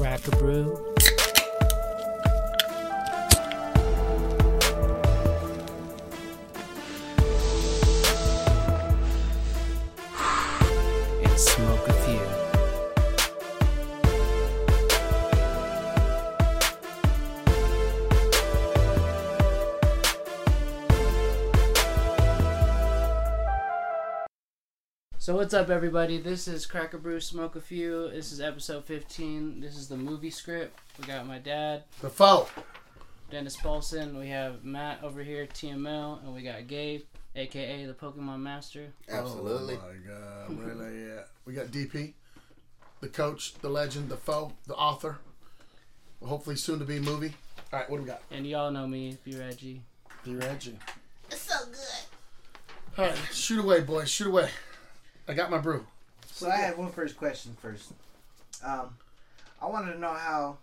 Crack a brew. What's up, everybody? This is Crack a Brew Smoke a Few. This is episode 15. This is the movie script. We got my dad, The foe. Dennis Paulson. We have Matt over here, TML, and we got Gabe, aka the Pokemon Master. Absolutely. Oh my god, really? Yeah. We got DP, the coach, the legend, the foe, the author. Hopefully soon to be movie. All right, what do we got? And y'all know me, B Reggie. Be Reggie. It's so good. All right, shoot away, boys. Shoot away. I got my brew. So I had one first question first. Um, I wanted to know how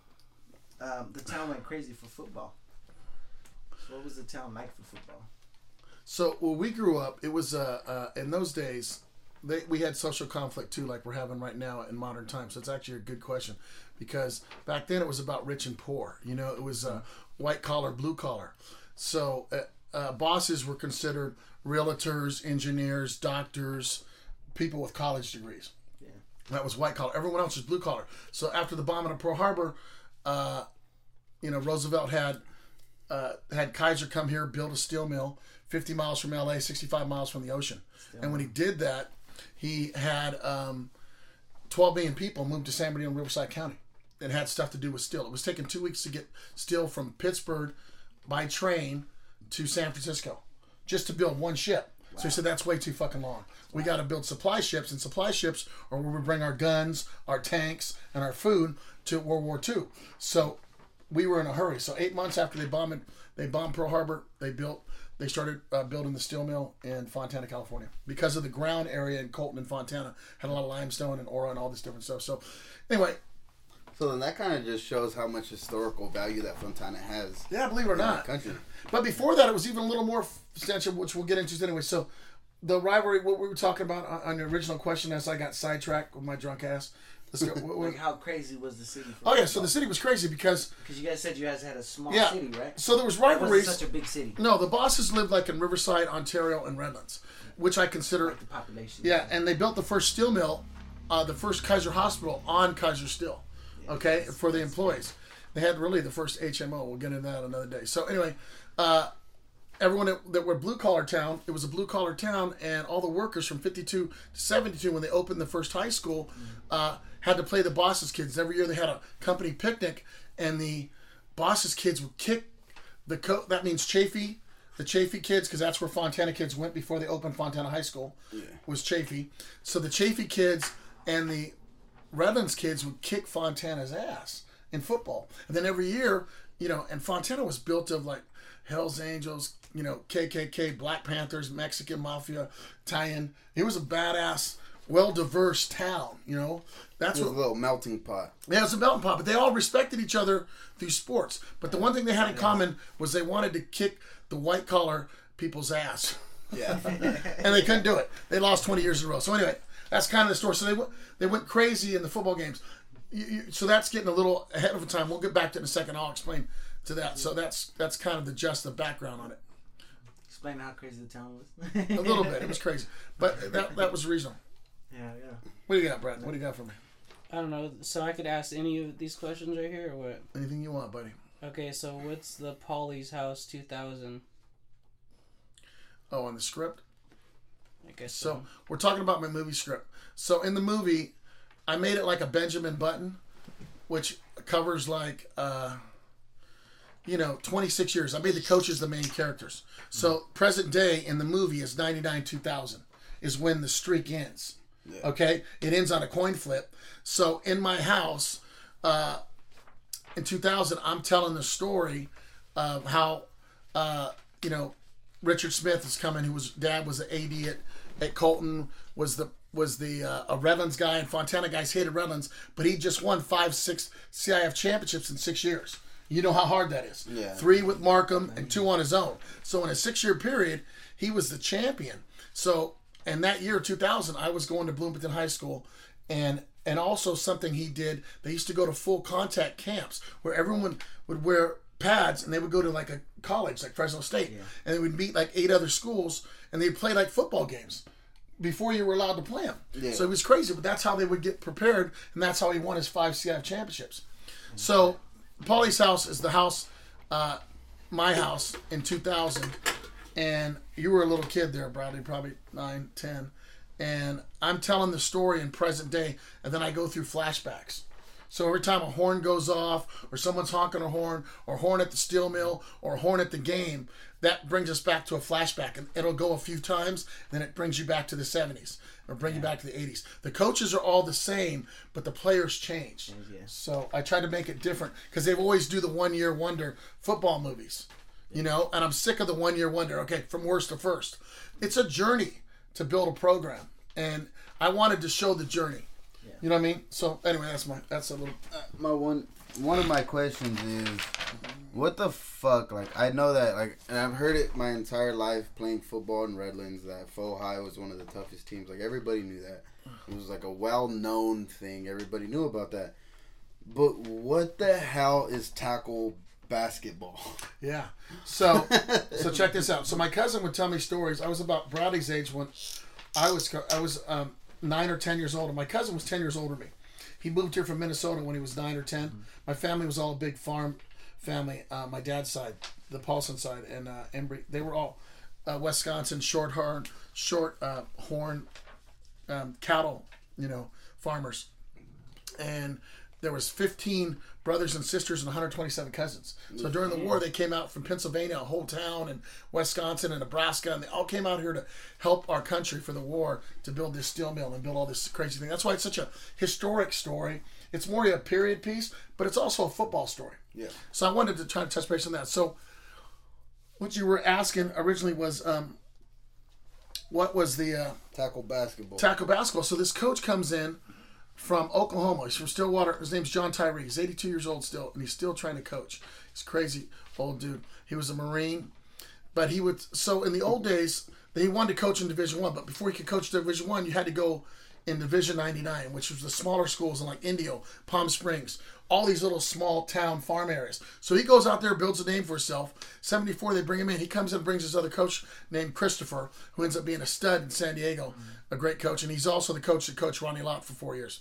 um, the town went crazy for football. What was the town like for football? So when we grew up, it was uh, uh, in those days. They, we had social conflict too, like we're having right now in modern times. So it's actually a good question, because back then it was about rich and poor. You know, it was uh, white collar, blue collar. So uh, uh, bosses were considered realtors, engineers, doctors, people with college degrees. Yeah. That was white collar. Everyone else was blue collar. So after the bombing of Pearl Harbor, uh, you know, Roosevelt had uh, had Kaiser come here, build a steel mill 50 miles from LA, 65 miles from the ocean. and when he did that, he had um, 12 million people move to San Bernardino, Riverside County. It had stuff to do with steel. It was taking two weeks to get steel from Pittsburgh by train to San Francisco just to build one ship. So he said that's way too fucking long. We got to build supply ships, and supply ships are where we bring our guns, our tanks, and our food to World War II. So we were in a hurry. So eight months after they bombed, they bombed Pearl Harbor. They built, they started uh, building the steel mill in Fontana, California, because of the ground area in Colton and Fontana had a lot of limestone and ore and all this different stuff. So anyway, So then that kind of just shows how much historical value that Fontana has yeah, believe it or not, country. But before that, it was even a little more substantial, which we'll get into anyway. So, the rivalry, what we were talking about on, on the original question, as I got sidetracked with my drunk ass. Let's go. what- what- Like how crazy was the city? For oh yeah, so the city was crazy because because you guys said you guys had a small yeah, city, right? so there was It wasn't rivalries. such a big city. no, the bosses lived like in Riverside, Ontario, and Redlands, which I consider The population. yeah. And they built the first steel mill, uh, the first Kaiser Hospital on Kaiser Steel, okay, for the employees. They had really the first HMO. We'll get into that another day. So anyway, uh, everyone that, that were blue collar town, it was a blue collar town, and all the workers from 52 to 72, when they opened the first high school, uh, had to play the boss's kids. Every year they had a company picnic, and the boss's kids would kick the co- that means Chaffey, the Chaffey kids, because that's where Fontana kids went before they opened Fontana High School, yeah. was Chaffey. So the Chaffey kids and the Redlands kids would kick Fontana's ass in football. And then every year, you know, and Fontana was built of like Hell's Angels, you know, KKK, Black Panthers, Mexican Mafia, Italian. It was a badass, well diverse town, you know. That's what a little melting pot. yeah, it was a melting pot, but they all respected each other through sports. But the one thing they had in common was they wanted to kick the white collar people's ass, Yeah. and they couldn't do it. They lost twenty years in a row. So anyway, that's kind of the story. So they went they went crazy in the football games. You, you, so that's getting a little ahead of time. We'll get back to it in a second. I'll explain to that. So that's that's kind of the just the background on it. Explain how crazy the town was. A little bit. It was crazy, but that that was reasonable. Yeah, yeah. What do you got, Brad? What do you got for me? I don't know. So I could ask any of these questions right here, or what? Anything you want, buddy? Okay, so what's the Polly's House 2000? Oh, on the script. I guess So so. we're talking about my movie script. So in the movie, I made it like a Benjamin Button, which covers like uh, you know 26 years. I made the coaches the main characters. So present day in the movie is 99 2000 is when the streak ends. Okay, it ends on a coin flip. So in my house, uh, in 2000, I'm telling the story of how uh, you know Richard Smith is coming. Who was dad was an AD at, at Colton. Was the was the uh, a Redlands guy and Fontana guys hated Redlands, but he just won five six CIF championships in six years. You know how hard that is. Yeah. Three with Markham and two on his own. So in a six year period, he was the champion. So and that year 2000, I was going to Bloomington High School, and and also something he did. They used to go to full contact camps where everyone would wear pads, and they would go to like a college like Fresno State, and they would meet like eight other schools, and they'd play like football games before you were allowed to play them. Yeah. So it was crazy, but that's how they would get prepared, and that's how he won his five CIF championships. So Paulie's house is the house, uh, my house in 2000, and you were a little kid there, Bradley, probably nine, ten, and I'm telling the story in present day, and then I go through flashbacks. So every time a horn goes off, or someone's honking a horn, or horn at the steel mill, or horn at the game, that brings us back to a flashback, and it'll go a few times, then it brings you back to the 70s, or bring you back to the 80s. The coaches are all the same, but the players change. Oh, yeah. So I try to make it different because they've always do the one year wonder football movies, you know, and I'm sick of the one year wonder. Okay, from worst to first, it's a journey to build a program, and I wanted to show the journey. You know what I mean? So anyway, that's my that's a little. my one one of my questions is what the fuck like i know that like and i've heard it my entire life playing football in redlands that faux high was one of the toughest teams like everybody knew that it was like a well-known thing everybody knew about that but what the hell is tackle basketball Yeah. So so check this out. So my cousin would tell me stories. I was about Browdy's age when I was I was um, nine or ten years old, and my cousin was ten years older than me. He moved here from Minnesota when he was nine or 10 My family was all a big farm family. Uh, my dad's side, the Paulson side, and uh, Embry, they were all uh, Wisconsin short horn, short uh, horn um, cattle, you know, farmers and there was 15 brothers and sisters and 127 cousins. So during the war, they came out from Pennsylvania, a whole town, and Wisconsin and Nebraska, and they all came out here to help our country for the war to build this steel mill and build all this crazy thing. That's why it's such a historic story. It's more a period piece, but it's also a football story. yeah So I wanted to try to touch base on that. So what you were asking originally was um, what was the uh, tackle basketball tackle basketball. So this coach comes in from Oklahoma. He's from Stillwater. His name's John Tyree. He's 82 years old still, and he's still trying to coach. He's crazy old dude. He was a Marine, but he would. So in the old days, he wanted to coach in Division One, but before he could coach Division One, you had to go in Division 99, which was the smaller schools in like Indio, Palm Springs, all these little small town farm areas. So he goes out there, builds a name for himself. 74, they bring him in. He comes in and brings his other coach named Christopher, who ends up being a stud in San Diego, a great coach. And he's also the coach that coached Ronnie Lott for four years.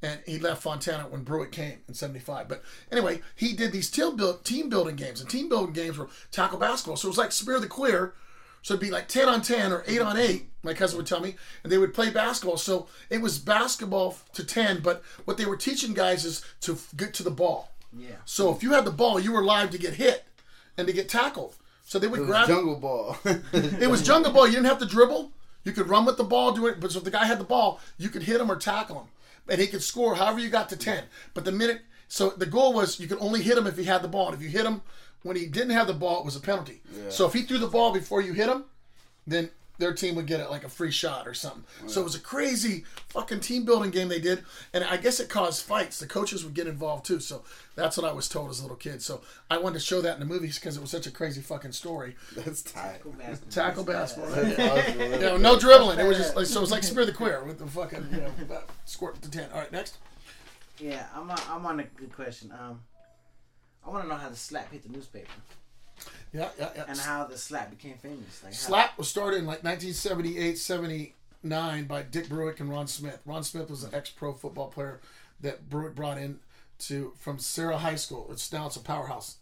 And he left Fontana when Brewitt came in 75. But anyway, he did these team, build, team building games. And team building games were tackle basketball. So it was like Spear the Queer. So it'd be like 10 on 10 or 8 on mm-hmm. 8, my cousin would tell me. And they would play basketball. So it was basketball to 10. But what they were teaching guys is to get to the ball. Yeah. So if you had the ball, you were live to get hit and to get tackled. So they would it was grab jungle ball it was jungle ball. You didn't have to dribble. You could run with the ball, do it. But so if the guy had the ball, you could hit him or tackle him, and he could score however you got to ten. But the minute, so the goal was you could only hit him if he had the ball. And if you hit him when he didn't have the ball, it was a penalty. So if he threw the ball before you hit him, then their team would get it like a free shot or something. So it was a crazy fucking team building game they did, and I guess it caused fights. The coaches would get involved too. So that's what I was told as a little kid. So I wanted to show that in the movies because it was such a crazy fucking story. that's tight Tackle basketball. Tackle basketball. right? That's. You know, no dribbling. It was just like so. It was like Spear the Queer with the fucking you know about squirt to ten. All right, next. Yeah, I'm on, I'm on a good question. Um, I want to know how the slap hit the newspaper Yeah, yeah, yeah. and how the slap became famous. Like how, Slap was started in like 1978, 79 by Dick Bruich and Ron Smith. Ron Smith was an ex-pro football player that Bruich brought in to from Serra High School. It's now it's a powerhouse.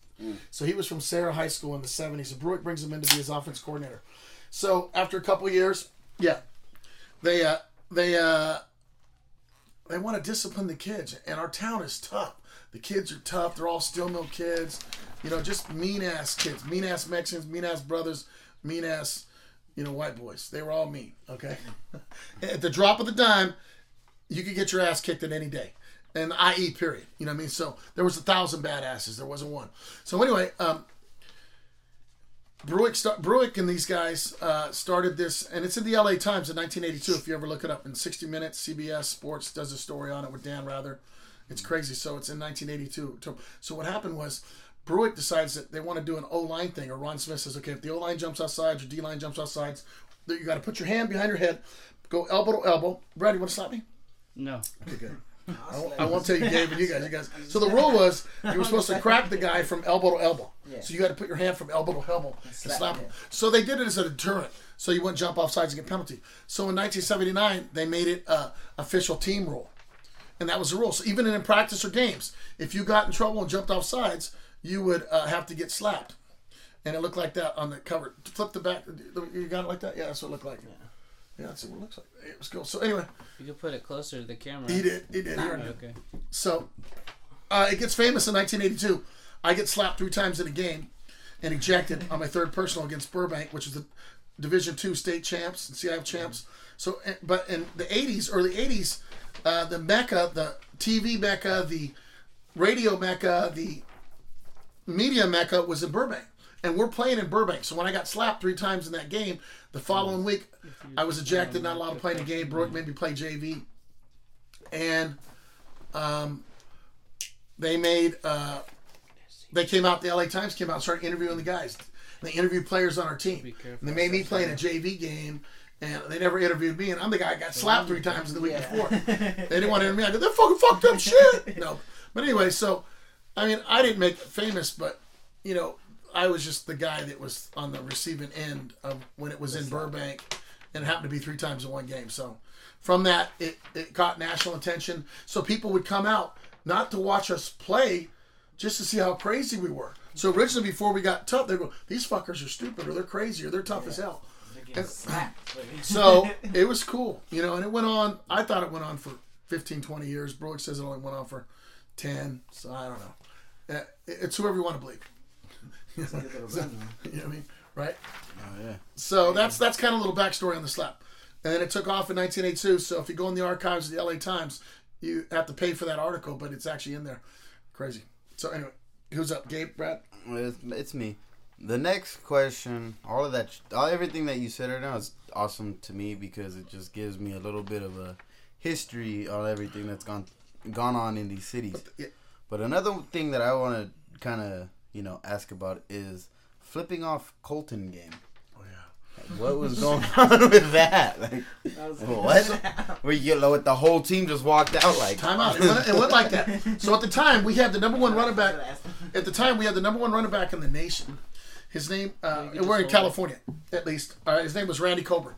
So he was from Serra High School in the 70s. And Bruich brings him in to be his offense coordinator. So after a couple years, yeah, they uh, they uh, they want to discipline the kids, and our town is tough. The kids are tough. They're all steel mill kids, you know, just mean ass kids, mean ass Mexicans, mean ass brothers, mean ass, you know, white boys. They were all mean. Okay, at the drop of the dime, you could get your ass kicked at any day. And IE period. You know what I mean? So there was a thousand badasses. There wasn't one. So anyway, um, Bruich, start, Bruich and these guys uh, started this, and it's in the LA Times in 1982. If you ever look it up in 60 Minutes, CBS Sports does a story on it with Dan Rather. It's crazy. So it's in 1982. So- So what happened was Bruich decides that they want to do an O line thing, or Ron Smith says, okay, if the O line jumps outside, your D line jumps outside, you got to put your hand behind your head, go elbow to elbow. Brad, you want to slap me? No. Okay, good. I won't, I won't tell you, Gabe, and you guys, you guys. So the rule was you were supposed to crack the guy from elbow to elbow. Yeah. So you got to put your hand from elbow to elbow and slap slap him. him. So they did it as a deterrent, so you wouldn't jump off sides and get penalty. So in 1979, they made it a official team rule, and that was the rule. So even in practice or games, if you got in trouble and jumped off sides, you would uh, have to get slapped. And it looked like that on the cover. Flip the back. You got it like that? Yeah, that's what it looked like. Yeah, that's what it looks like. It was cool. So anyway, You could put it closer to the camera. he did. He did. He. Okay. So uh, it gets famous in 1982. I get slapped three times in a game and ejected on my third personal against Burbank, which is the Division Two state champs and CIF champs. So, but in the 80s, early 80s, uh, the mecca, the TV mecca, the radio mecca, the media mecca was in Burbank. And we're playing in Burbank. So when I got slapped three times in that game, the following week, I was ejected, not allowed to play in the game. Brooke made me play JV. And um, they made uh, they came out the LA Times came out and started interviewing the guys. And they interviewed players on our team. And they made me play in a JV game and they never interviewed me and I'm the guy that got slapped three times the week Yeah. before. They didn't want to interview me. I go, they're fucking fucked up shit. No. But anyway, so I mean I didn't make it famous, but you know, I was just the guy that was on the receiving end of when it was in Burbank and it happened to be three times in one game. So from that it, it got national attention. So people would come out not to watch us play, just to see how crazy we were. So originally before we got tough, they go, These fuckers are stupid or they're crazy or they're tough as hell. They're getting slapped. So it was cool, you know, and it went on. I thought it went on for 15, 20 years. Brooks says it only went on for 10. So I don't know. Uh, It's whoever you want to believe. It's a good little run, man. You know what I mean? Right? Oh yeah. So that's that's kind of a little backstory on the slap. And then it took off in 1982. So if you go in the archives of the LA Times, you have to pay for that article, but it's actually in there. Crazy. So anyway, who's up? Gabe, Brad? It's, it's me. The next question, all of that, all everything that you said right now is awesome to me because it just gives me a little bit of a history on everything that's gone gone on in these cities. But another thing that I want to kind of you know ask about is flipping off Colton game. Oh yeah. What was going on with that? Like, That was- what? Where you get with the whole team just walked out like Time out. It went, it went like that. So at the time, we had the number one running back. At the time, we had the number one running back in the nation. His name, uh, we're in California, at least. Uh, his name was Randy Coburn.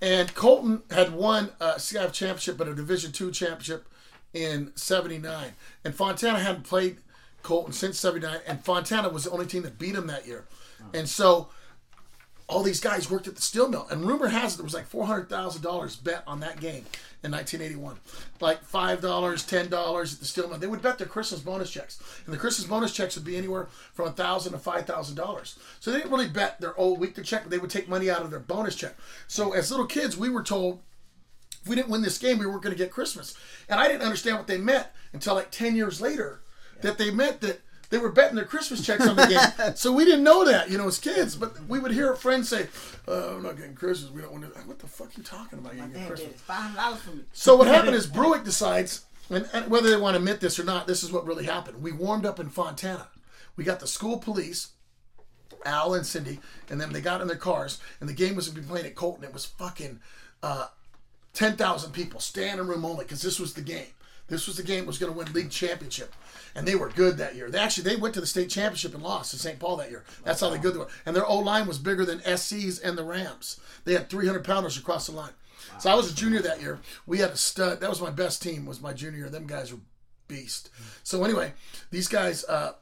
And Colton had won a CIF championship, but a Division two championship in '79. And Fontana hadn't played Colton since '79, and Fontana was the only team that beat him that year. And so all these guys worked at the steel mill, and rumor has it there was like four hundred thousand dollars bet on that game in 1981, like five dollars, ten dollars at the steel mill. They would bet their Christmas bonus checks, and the Christmas bonus checks would be anywhere from a thousand to five thousand dollars. So they didn't really bet their old weekly check; but they would take money out of their bonus check. So as little kids, we were told if we didn't win this game, we weren't going to get Christmas. And I didn't understand what they meant until like 10 years later that they meant that they were betting their Christmas checks on the game. so we didn't know that, you know, as kids. But we would hear friends say, uh, I'm not getting Christmas. We don't want to. What the fuck are you talking about? You Christmas. five dollars for me. So what happened is Bruich decides, and, and whether they want to admit this or not, this is what really happened. We warmed up in Fontana. We got the school police, Al and Cindy, and then they got in their cars, and the game was to be playing at Colton. It was fucking uh, ten thousand people, standing room only, because this was the game. This was the game that was going to win league championship, and they were good that year. They actually they went to the state championship and lost to St. Paul that year. That's how they good they were. And their O line was bigger than SC's and the Rams. They had three hundred pounders across the line. So I was a junior that year. We had a stud. That was my best team. Was my junior. year. Them guys were beast. So anyway, these guys uh,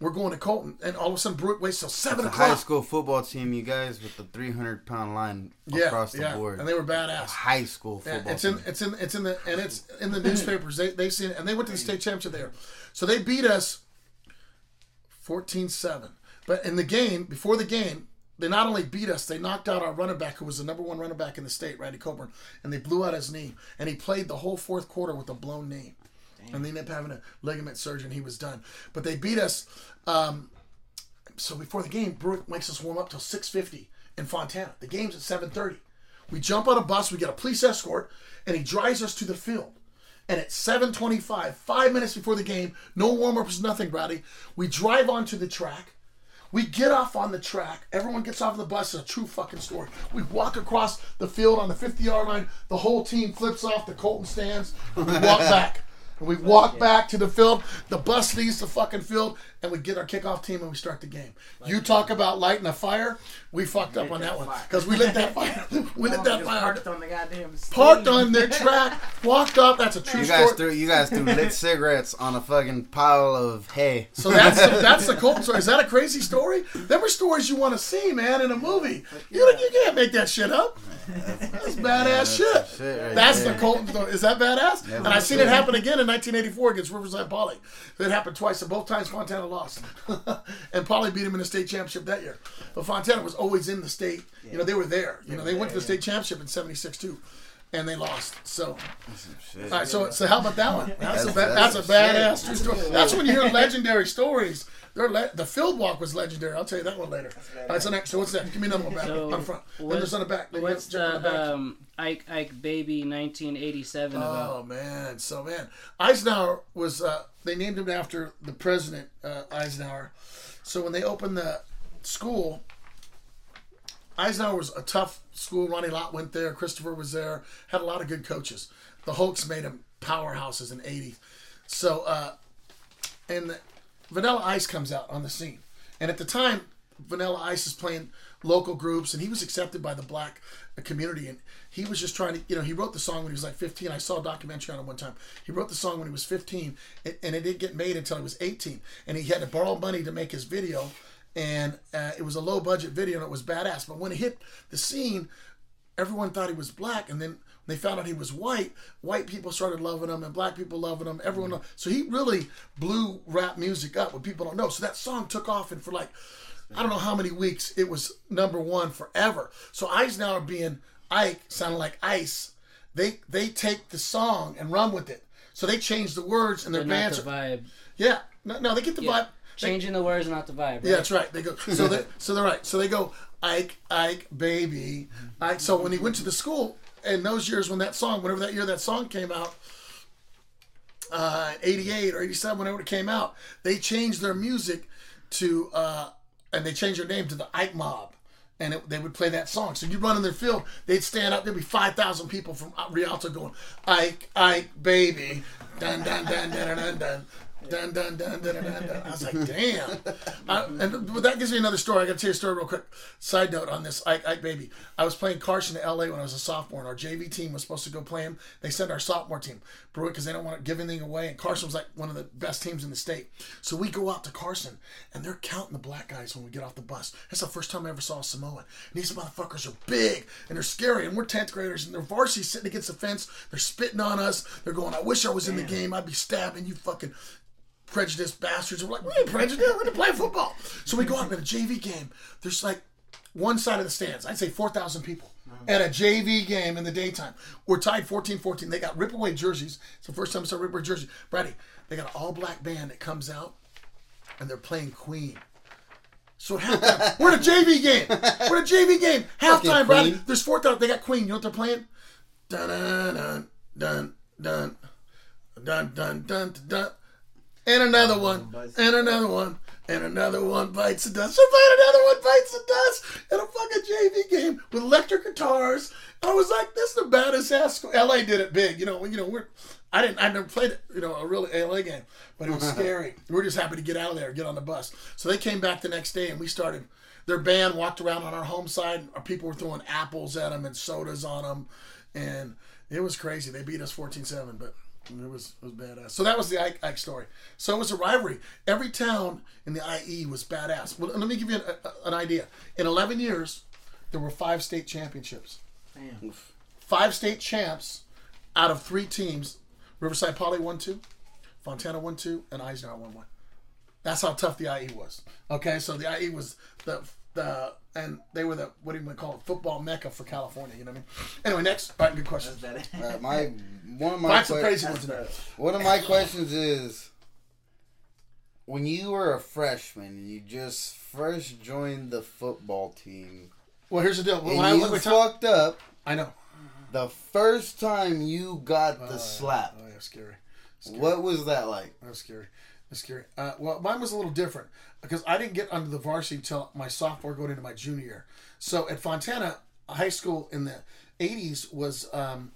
were going to Colton, and all of a sudden Bruich waits till seven the high school football team, you guys with the 300 pound line Yeah, across the yeah, board. and they were badass. high school Yeah, football it's in team. it's in it's in the and it's in the newspapers. They they seen it and they went to the state championship there. So they beat us 14-7. But in the game, before the game, they not only beat us, they knocked out our running back who was the number one running back in the state, Randy Coburn, and they blew out his knee. And he played the whole fourth quarter with a blown knee. And they ended up having a ligament surgeon. and he was done. But they beat us um, so before the game, Bruich makes us warm up till 6.50 in Fontana. The game's at 7.30. We jump on a bus, we get a police escort, and he drives us to the field. And at 7.25, five minutes before the game, no warm-ups, nothing, Brady, we drive onto the track. We get off on the track. Everyone gets off the bus. It's a true fucking story. We walk across the field on the 50 yard line. The whole team flips off the Colton stands. We walk back. And we walk back to the field. The bus leaves the fucking field, and we get our kickoff team and we start the game. you talk about lighting a fire. We fucked up on that one because we lit that fire. we lit that fire. Parked on the goddamn. Parked on the track, walked up. That's a true You guys story. threw you guys threw lit cigarettes on a fucking pile of hay. So that's the, that's the cold story. Is that a crazy story? Them were stories you want to see, man, in a movie. You you can't make that shit up. That's badass shit. shit right That's there. the cold story. Is that badass? and I've seen it happen again in 1984 against Riverside Poly. That happened twice, and both times Fontana lost, and Poly beat him in the state championship that year. But Fontana was always in the state. You know, they were there. You know, they went to the state championship in '76 too. And they lost. So, all right. So, so how about that one? That's, a, That's- ba- that's, that's a badass true story. That's when you hear legendary stories. They're le- the field walk was legendary. I'll tell you that one later. All right. So next. So what's that? Give me another one back So, on the front. Then what's- there's on the back. Then What's jump on the back. um, Ike Ike Baby 1987 about? Oh man, so man, Eisenhower was uh, they named him after the president uh, Eisenhower. So when they opened the school, Eisenhower was a tough school. Ronnie Lott went there. Christopher was there. Had a lot of good coaches. The Hulks made them powerhouses in '80s. So uh, and the, Vanilla Ice comes out on the scene, and at the time, Vanilla Ice is playing local groups, and he was accepted by the black community, and he was just trying to, you know, he wrote the song when he was like 15. I saw a documentary on him one time. He wrote the song when he was 15, and, and it didn't get made until he was 18, and he had to borrow money to make his video, and uh, it was a low budget video, and it was badass. But when it hit the scene, everyone thought he was black, and then they found out he was white. White people started loving him, and black people loving him. Everyone, mm-hmm. loved, so he really blew rap music up. What people don't know. So that song took off, and for like, I don't know how many weeks, it was number one forever. So Eisenhower being Ike sounded like ice. They they take the song and run with it. So they change the words and their bands. the vibe. yeah, no, no, they get the Yeah. vibe. They- Changing the words, not the vibe. Right? yeah, that's right. They go so they so they're right. So they go Ike Ike baby. Ike. So when he went to the school in those years when that song, whenever that year that song came out, uh, eighty eight or eighty seven, whenever it came out, they changed their music to uh, and they changed their name to the Ike Mob. And it, they would play that song. So you run in their field, they'd stand up. There'd be five thousand people from Rialto going, "Ike, Ike, baby, dun dun dun dun dun dun." Dun. Dun, dun, dun, dun, dun. I was like, damn. I, and but that gives me another story. I got to tell you a story real quick. Side note on this Ike, Ike baby. I was playing Carson in LA when I was a sophomore, and our JV team was supposed to go play him. They sent our sophomore team, Brewitt, because they don't want to give anything away. And Carson was like one of the best teams in the state. So we go out to Carson, and they're counting the black guys when we get off the bus. That's the first time I ever saw a Samoan. And these motherfuckers are big and they're scary, and we're 10th graders, and they're varsity sitting against the fence. They're spitting on us. They're going, I wish I was in the game. I'd be stabbing you fucking prejudiced bastards. We're like, we ain't prejudiced. We're gonna play football. So we go out in a JV game. There's like one side of the stands. I'd say 4,000 people mm-hmm. at a JV game in the daytime. We're tied 14-14. They got rip away jerseys. It's the first time I saw rip away jersey. Brady, they got an all black band that comes out and they're playing Queen. So halftime, we're in a JV game. We're in a JV game. Halftime, Brady. There's 4,000. They got Queen. You know what they're playing? Dun dun dun dun dun dun dun dun dun dun. And another one, and another one, and another one bites the dust. They're another one bites the dust in a fucking JV game with electric guitars. I was like, this is the baddest ass. school. LA did it big, you know. You know, we're. I didn't. I never played, you know, a real LA game, but it was scary. We were just happy to get out of there, get on the bus. So they came back the next day, and we started. Their band walked around on our home side. Our people were throwing apples at them and sodas on them, and it was crazy. They beat us 14-7, but it was it was badass. So that was the Ike, Ike story. So it was a rivalry. Every town in the IE was badass. Well, let me give you an, a, an idea. In 11 years, there were five state championships. Damn. Five state champs out of three teams. Riverside Poly won two, Fontana won two, and Eisenhower won one. That's how tough the IE was. Okay, so the IE was the the and they were the what do you call it football mecca for California. You know what I mean? Anyway, next. All right, good question. That's. Uh, my one of my Find some que- crazy ones That's in there. bad. one of my questions is when you were a freshman and you just first joined the football team Well, here's the deal. When and I, you wait, tell- up I know. the first time you got the slap. Oh yeah, scary. scary. What was that like? That was scary. That's scary. Uh, well, mine was a little different because I didn't get under the varsity until my sophomore going into my junior year. So at Fontana High School in the '80s was um,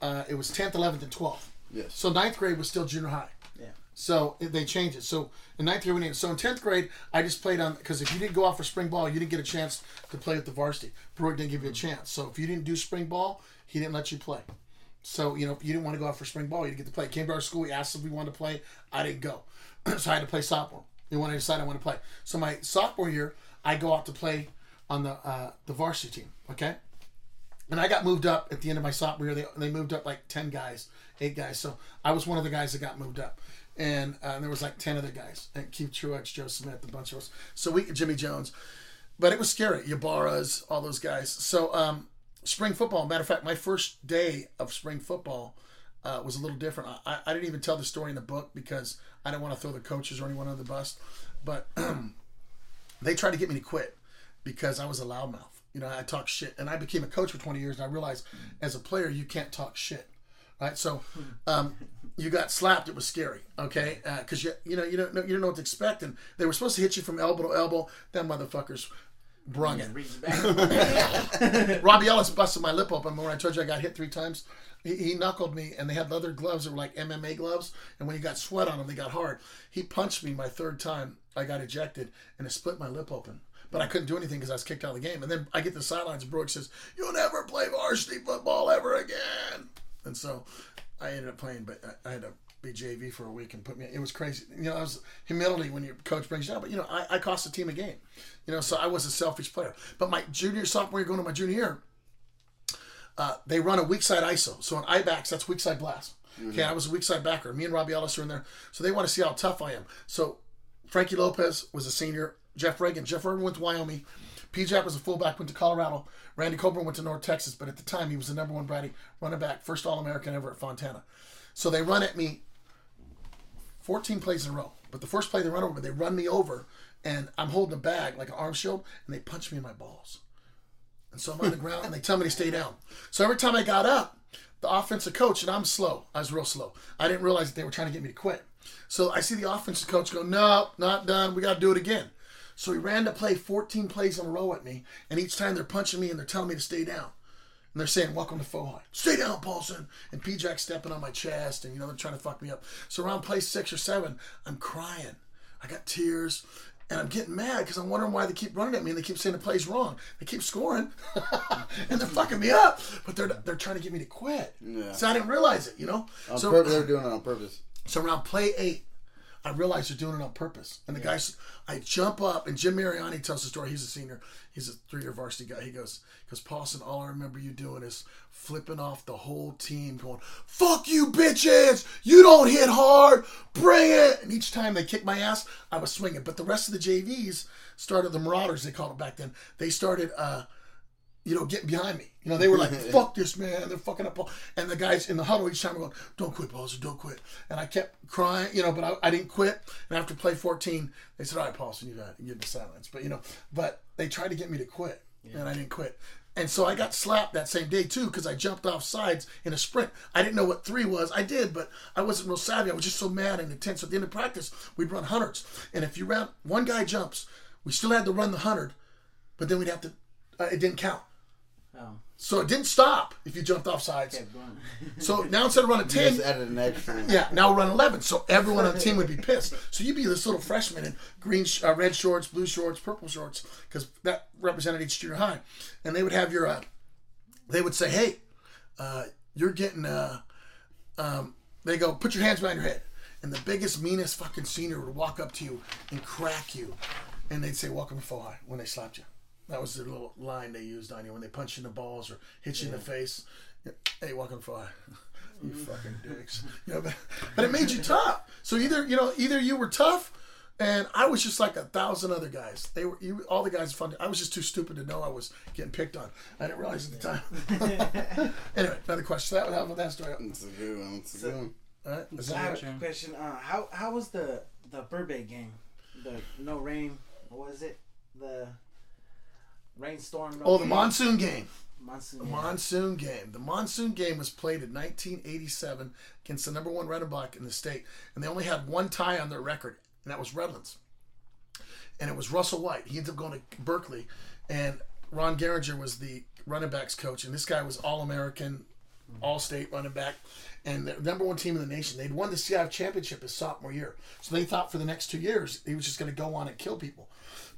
uh, it was 10th, 11th, and 12th. Yes. So ninth grade was still junior high. Yeah. So they changed it. So in ninth grade, we needed. So in tenth grade, I just played on because if you didn't go out for spring ball, you didn't get a chance to play with the varsity. Brewer didn't give you a chance. So if you didn't do spring ball, he didn't let you play. So you know if you didn't want to go out for spring ball, you didn't get to play. Came to our school, We asked if we wanted to play. I didn't go, so I had to play sophomore. And when I decided I want to play, so my sophomore year, I go out to play on the uh, the varsity team. Okay. And I got moved up at the end of my sophomore year. They, they moved up like 10 guys, eight guys. So I was one of the guys that got moved up. And uh, there was like 10 other guys. And Keith Truex, Joe Smith, a bunch of us. So we, Jimmy Jones. But it was scary. Yabaras, all those guys. So um, spring football, matter of fact, my first day of spring football uh, was a little different. I, I didn't even tell the story in the book because I didn't want to throw the coaches or anyone under the bus. But they tried to get me to quit because I was a loudmouth. You know, I talk shit, and I became a coach for 20 years, and I realized as a player you can't talk shit, right? So, um, you got slapped. It was scary, okay? Because you you know you don't know you don't know what to expect, and they were supposed to hit you from elbow to elbow. Them motherfuckers brung it. Robbie Ellis busted my lip open when I told you I got hit three times. He, he knuckled me, and they had leather gloves that were like MMA gloves. And when he got sweat on them, they got hard. He punched me my third time. I got ejected, and it split my lip open. But I couldn't do anything because I was kicked out of the game. And then I get to the sidelines, and Brooks says, "You'll never play varsity football ever again." And so I ended up playing, but I, I had to be JV for a week and put me. It was crazy. You know, I was humility when your coach brings you down. But you know, I, I cost the team a game. You know, so I was a selfish player. But my junior, sophomore year, going to my junior year, uh, they run a weak side ISO. So on IBAX, that's weak side blast. Okay, I was a weak side backer. Me and Robbie Ellis are in there. So they want to see how tough I am. So Frankie Lopez was a senior. Jeff Reagan. Jeff Reagan went to Wyoming. P. Jack was a fullback, went to Colorado. Randy Coburn went to North Texas, but at the time he was the number one Brady running back, first All American ever at Fontana. So they run at me 14 plays in a row. But the first play they run over, they run me over, and I'm holding a bag like an arm shield, and they punch me in my balls. And so I'm on the ground, and they tell me to stay down. So every time I got up, the offensive coach, and I'm slow. I was real slow. I didn't realize that they were trying to get me to quit. So I see the offensive coach go, no, not done. We got to do it again. So he ran to play 14 plays in a row at me, and each time they're punching me and they're telling me to stay down. And they're saying, Welcome to Fohai. Stay down, Paulson. And P Jack stepping on my chest, and you know, they're trying to fuck me up. So around play six or seven, I'm crying. I got tears. And I'm getting mad because I'm wondering why they keep running at me and they keep saying the play's wrong. They keep scoring and they're fucking me up. But they're they're trying to get me to quit. Yeah. So I didn't realize it, you know? On so purpose, they're doing it on purpose. so around play eight, I realized they're doing it on purpose. And the guys, I jump up, and Jim Mariani tells the story. He's a senior. He's a three-year varsity guy. He goes, "Because Paulson, all I remember you doing is flipping off the whole team, going, "Fuck you, bitches! You don't hit hard. Bring it!" And each time they kicked my ass, I was swinging. But the rest of the JVs started the Marauders. They called it back then. They started. uh you know, getting behind me. You know, they were like, fuck this, man. They're fucking up. And the guys in the huddle each time were going, don't quit, Paulson, don't quit. And I kept crying, you know, but I, I didn't quit. And after play 14, they said, all right, Paulson, you got to get the silence. But, you know, but they tried to get me to quit. And I didn't quit. And so I got slapped that same day, too, because I jumped off sides in a sprint. I didn't know what three was. I did, but I wasn't real savvy. I was just so mad and intense. So at the end of practice, we'd run hundreds. And if you ran, one guy jumps, we still had to run the hundred, but then we'd have to, uh, it didn't count. Oh, So it didn't stop if you jumped off sides. So now instead of running 10, Just added an extra. yeah, now we're running 11. So everyone on the team would be pissed. So you'd be this little freshman in green, sh- uh, red shorts, blue shorts, purple shorts, because that represented each junior high. And they would have your, uh, they would say, hey, uh, you're getting, uh, um, they go, put your hands behind your head. And the biggest, meanest fucking senior would walk up to you and crack you. And they'd say, welcome to Fohai when they slapped you. That was the little line they used on you when they punch you in the balls or hit you in the face. Hey, welcome to Fohai. you fucking dicks. You know, but, but it made you tough. So either you know, either you were tough, and I was just like a thousand other guys. They were you, all the guys fun. I was just too stupid to know I was getting picked on. I didn't realize at the time. anyway, another question. That how about that story? That's a good one. That's a good one. All right, is I that have a question. Uh, how how was the the Burbank game? The no rain. What was it? The rainstorm. Oh, the monsoon game. monsoon. The game. monsoon game. The monsoon game was played in 1987 against the number one running back in the state, and they only had one tie on their record, and that was Redlands. And it was Russell White. He ended up going to Berkeley, and Ron Garinger was the running backs coach, and this guy was All American, all state running back, and the number one team in the nation. They'd won the CIF championship his sophomore year, so they thought for the next two years he was just going to go on and kill people.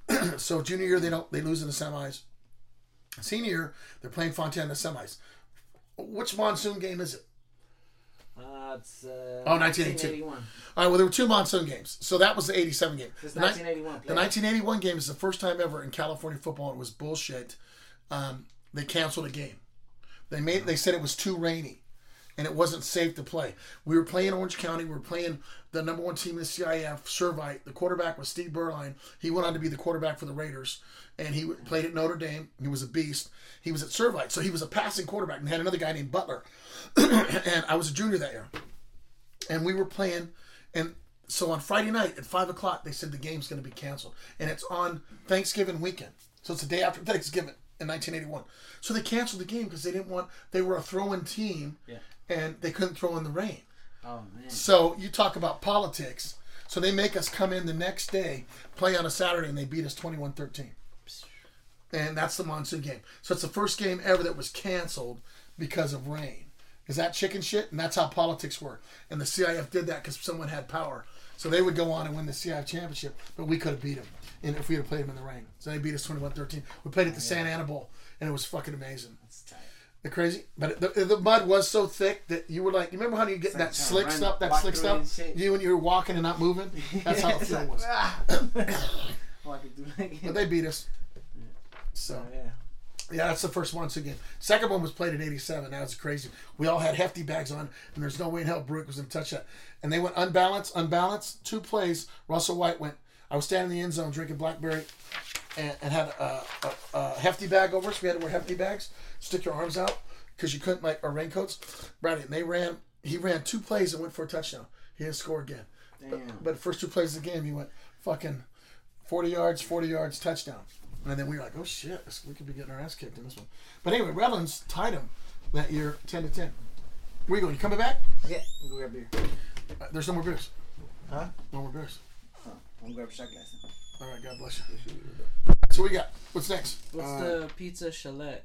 so junior year they don't they lose in the semis. Senior year they're playing Fontana in the semis. Which monsoon game is it? Uh, it's uh, Oh, 1982. 1981. All right, well there were two monsoon games, so that was the '87 game. It's The ni- 1981. The play. 1981 game is the first time ever in California football. It was bullshit. Um, they canceled a game. They made. They said it was too rainy, and it wasn't safe to play. We were playing Orange County. We were playing the number one team in the CIF, Servite. The quarterback was Steve Beuerlein. He went on to be the quarterback for the Raiders, and he played at Notre Dame. He was a beast. He was at Servite, so he was a passing quarterback, and had another guy named Butler. and I was a junior that year, and we were playing, and so on Friday night at five o'clock, they said the game's going to be canceled, and it's on Thanksgiving weekend. So it's the day after Thanksgiving in 1981. So they canceled the game because they didn't want. They were a throwing team, Yeah. And they couldn't throw in the rain. Oh man. So you talk about politics. So they make us come in the next day, play on a Saturday, and they beat us 21-13. And that's the monsoon game. So it's the first game ever that was canceled because of rain. Is that chicken shit? And that's how politics work. And the CIF did that because someone had power. So they would go on and win the CIF championship, but we could have beat them and if we had played them in the rain. So they beat us 21-13. We played at the oh, Santa Ana Bowl, and it was fucking amazing. That's tight. The crazy, but the, the mud was so thick that you were like, you remember how you get that slick stuff, that slick stuff, you when you were walking and not moving. That's how the like, was. ah. It through like- But they beat us. So Oh, yeah. yeah, that's the first one. So again, second one was played in '87. That was crazy. We all had hefty bags on, and there's no way in hell Bruich was going to touch that. And they went unbalanced, unbalanced. Two plays. Russell White went. I was standing in the end zone drinking blackberry, and, and had a, a, a hefty bag over us. We had to wear hefty bags. Stick your arms out because you couldn't like our raincoats. Brady, and they ran. He ran two plays and went for a touchdown. He didn't score again. Damn. But the first two plays of the game, he went fucking 40 yards, 40 yards, touchdown. And then we were like, oh shit, we could be getting our ass kicked in this one. But anyway, Redlands tied him that year 10 to 10. Where you going? You coming back? Yeah. I'm gonna grab beer. Uh, there's no more beers. Huh? No more beers. Oh, I'm gonna grab a shot glass. All right, God bless you. So we got, what's next? What's Uh, the pizza chalet?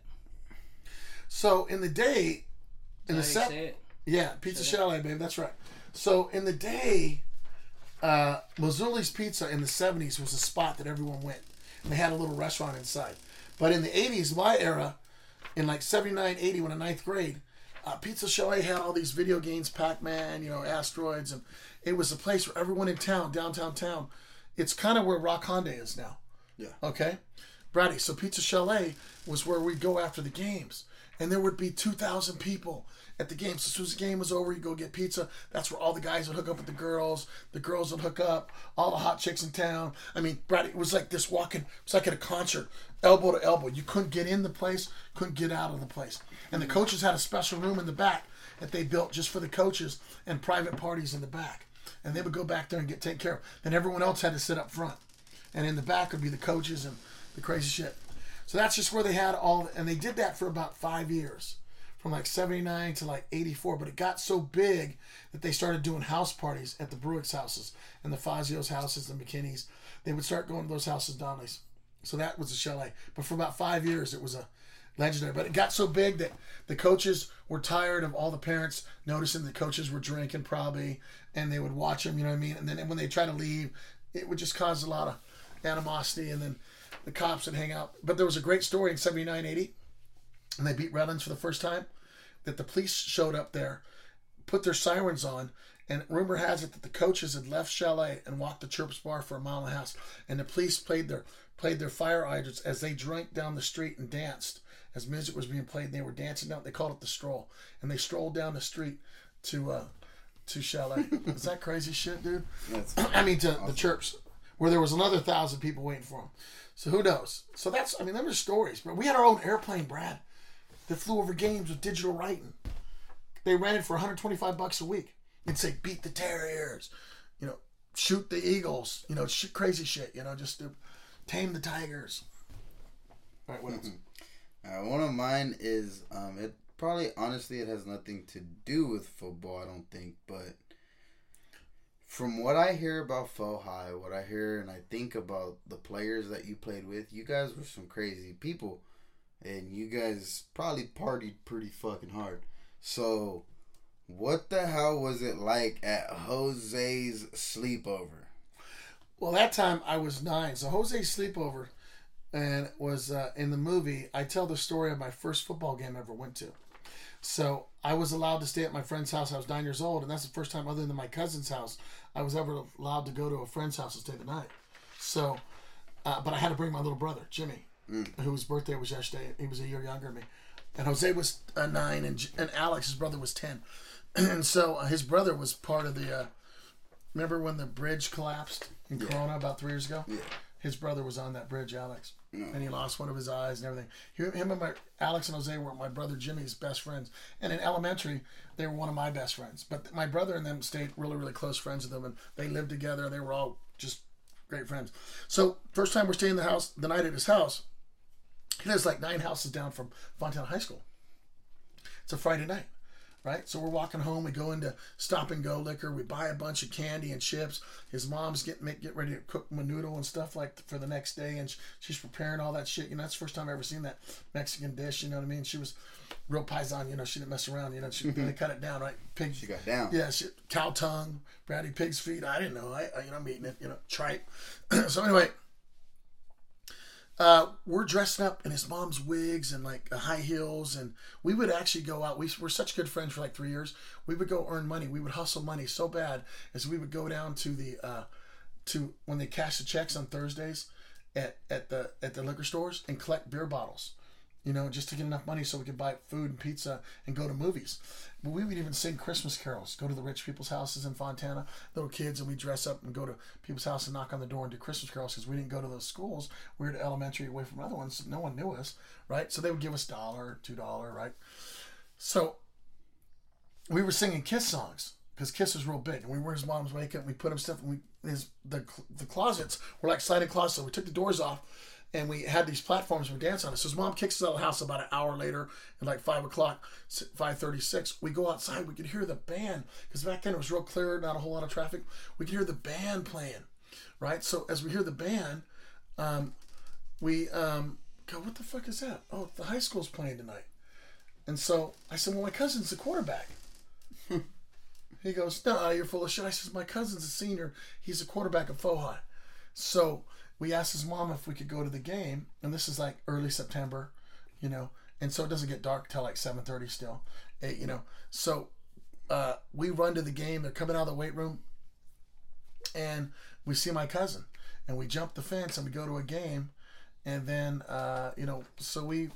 So in the day, in the Is that how you set. Yeah, Pizza Chalet, babe. That's right. So in the day, uh, Mazzuli's Pizza in the '70s was a spot that everyone went, and they had a little restaurant inside. But in the '80s, my era, in like '79, '80, when in ninth grade, uh, Pizza Chalet had all these video games, Pac-Man, you know, Asteroids, and it was a place where everyone in town, downtown town, it's kind of where Rock Honda is now. Yeah. Okay, Brady. So Pizza Chalet was where we'd go after the games, and there would be two thousand people at the games. As soon as the game was over, you go get pizza. That's where all the guys would hook up with the girls. The girls would hook up. All the hot chicks in town. I mean, Brady, it was like this walking. It was like at a concert, elbow to elbow. You couldn't get in the place, couldn't get out of the place. And the mm. coaches had a special room in the back that they built just for the coaches and private parties in the back. And they would go back there and get taken care of. Then everyone else had to sit up front and in the back would be the coaches and the crazy shit. So that's just where they had all, and they did that for about five years, from like '79 to like '84. But it got so big that they started doing house parties at the Bruich's houses and the Fazio's houses, the McKinney's. They would start going to those houses, Donnelly's. So that was a chalet. But for about five years, it was a legendary. But it got so big that the coaches were tired of all the parents noticing the coaches were drinking probably, and they would watch them. You know what I mean? And then when they try to leave, it would just cause a lot of animosity, and then the cops would hang out. But there was a great story in 79, 80, and they beat Redlands for the first time. That the police showed up there, put their sirens on, and rumor has it that the coaches had left Chalet and walked to Chirps Bar for a mile and a half, and the police played their played their fire hydrants as they drank down the street and danced as music was being played. And they were dancing down. They called it the stroll, and they strolled down the street to uh, to Chalet. Is that crazy shit, dude? That's I mean, to the church, where there was another thousand people waiting for him. So who knows? So that's, I mean, them are stories. But we had our own airplane, Brad, that flew over games with digital writing. They rented for 125 bucks a week. It'd say, beat the Terriers, you know, shoot the Eagles, you know, shit, crazy shit, you know, just to tame the Tigers. All right, what else? Uh, one of mine is um, it probably honestly it has nothing to do with football. I don't think, but from what I hear about Faux High, what I hear and I think about the players that you played with, you guys were some crazy people, and you guys probably partied pretty fucking hard. So, what the hell was it like at Jose's sleepover? Well, that time I was nine. So Jose's sleepover, and was uh, in the movie. I tell the story of my first football game I ever went to. So I was allowed to stay at my friend's house. I was nine years old, and that's the first time, other than my cousin's house, I was ever allowed to go to a friend's house to stay the night. So, uh, but I had to bring my little brother Jimmy, whose birthday was yesterday. He was a year younger than me, and Jose was uh, nine, and and Alex, his brother, was ten, and so uh, his brother was part of the. Uh, remember when the bridge collapsed in Corona about three years ago? Yeah. His brother was on that bridge, Alex, and he lost one of his eyes and everything. Him and my Alex and Jose were my brother Jimmy's best friends, and in elementary they were one of my best friends. But my brother and them stayed really, really close friends with them, and they lived together. They were all just great friends. So first time we're staying in the house, the night at his house, he lives like nine houses down from Fontana High School. It's a Friday night, right? So we're walking home. We go into Stop and Go Liquor. We buy a bunch of candy and chips. His mom's getting get ready to cook menudo and stuff like for the next day, and she's preparing all that shit. You know, that's the first time I ever seen that Mexican dish. You know what I mean? She was real paisan. You know, she didn't mess around. You know, she mm-hmm. they cut it down, right? Pig. She got down. Yeah, shit, cow tongue, Brady pig's feet. I didn't know. I, I you know, I'm eating it. You know, tripe. so anyway, uh, we're dressing up in his mom's wigs and like high heels, and we would actually go out. We were such good friends for like three years. We would go earn money. We would hustle money so bad as we would go down to the uh, to when they cash the checks on Thursdays at, at the at the liquor stores and collect beer bottles you know, just to get enough money so we could buy food and pizza and go to movies. But we would even sing Christmas carols, go to the rich people's houses in Fontana, little kids, and we dress up and go to people's house and knock on the door and do Christmas carols because we didn't go to those schools. We were at elementary away from other ones. No one knew us, right? So they would give us dollar, two dollar, right? So we were singing Kiss songs because Kiss was real big, and we were his mom's makeup. We put him stuff, and we his the the closets were like sliding closets. So we took the doors off, and we had these platforms we dance on it. So his mom kicks us out of the house about an hour later, at like five o'clock, five thirty six. We go outside. We could hear the band because back then it was real clear, not a whole lot of traffic. We could hear the band playing, right? So as we hear the band, um, we um, go, "What the fuck is that? Oh, the high school's playing tonight." And so I said, "Well, my cousin's the quarterback." He goes, "No, you're full of shit." I says, "My cousin's a senior. He's a quarterback at Fohi." So we asked his mom if we could go to the game, and this is like early September, you know, and so it doesn't get dark till like seven thirty still, eight, you know. So uh, we run to the game. They're coming out of the weight room, and we see my cousin, and we jump the fence and we go to a game, and then uh, you know, so we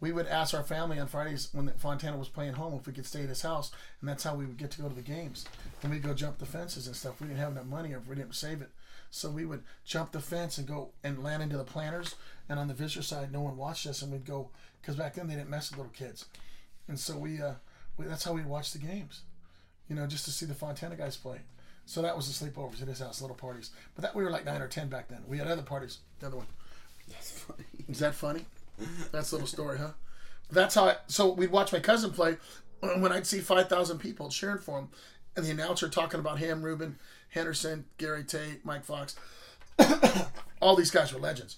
we would ask our family on Fridays when Fontana was playing home if we could stay at his house, and that's how we would get to go to the games. And we'd go jump the fences and stuff. We didn't have enough money, or we didn't save it, so we would jump the fence and go and land into the planters. And on the visitor side, no one watched us, and we'd go because back then they didn't mess with little kids, and so we, uh, we that's how we watched the games, you know, just to see the Fontana guys play. So that was the sleepovers at his house, little parties. But that we were like nine or ten back then. We had other parties. The other one. That's funny. Is that funny? That's a little story, huh? That's how. I, so we'd watch my cousin play. And when I'd see five thousand people cheering for him, and the announcer talking about him, Ruben Henderson, Gary Tate, Mike Fox, all these guys were legends.